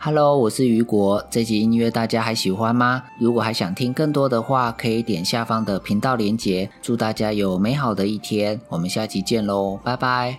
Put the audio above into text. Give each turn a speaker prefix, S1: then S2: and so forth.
S1: Hello，我是雨果。这集音乐大家还喜欢吗？如果还想听更多的话，可以点下方的频道连结。祝大家有美好的一天，我们下期见喽，拜拜。